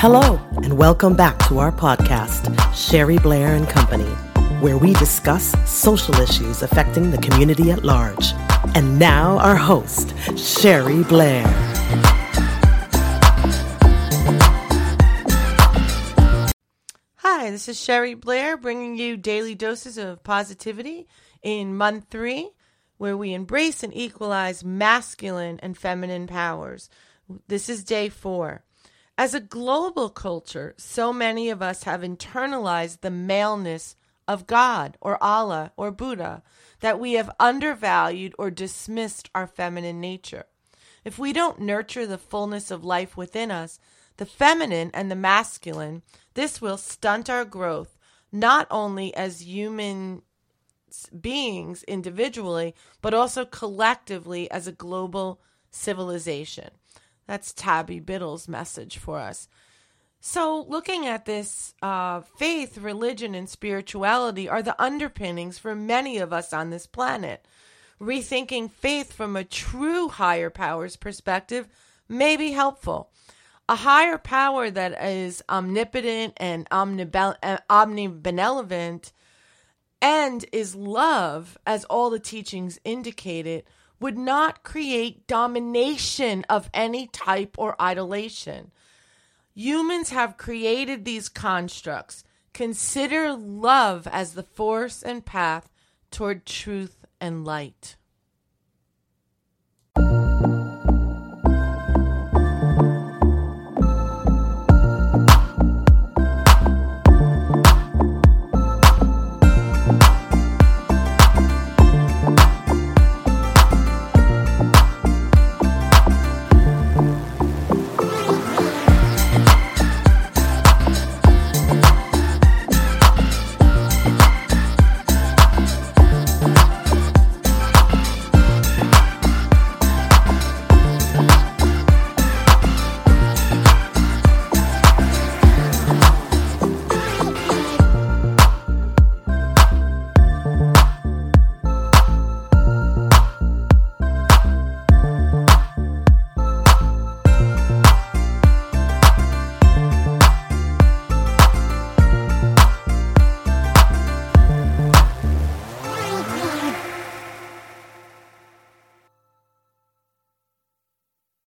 Hello, and welcome back to our podcast, Sherry Blair and Company, where we discuss social issues affecting the community at large. And now, our host, Sherry Blair. Hi, this is Sherry Blair bringing you daily doses of positivity in month three, where we embrace and equalize masculine and feminine powers. This is day four. As a global culture, so many of us have internalized the maleness of God or Allah or Buddha that we have undervalued or dismissed our feminine nature. If we don't nurture the fullness of life within us, the feminine and the masculine, this will stunt our growth, not only as human beings individually, but also collectively as a global civilization. That's Tabby Biddle's message for us. So, looking at this, uh, faith, religion, and spirituality are the underpinnings for many of us on this planet. Rethinking faith from a true higher powers perspective may be helpful. A higher power that is omnipotent and omnibe- omnibenevolent and is love, as all the teachings indicated, would not create domination of any type or idolation. Humans have created these constructs. Consider love as the force and path toward truth and light.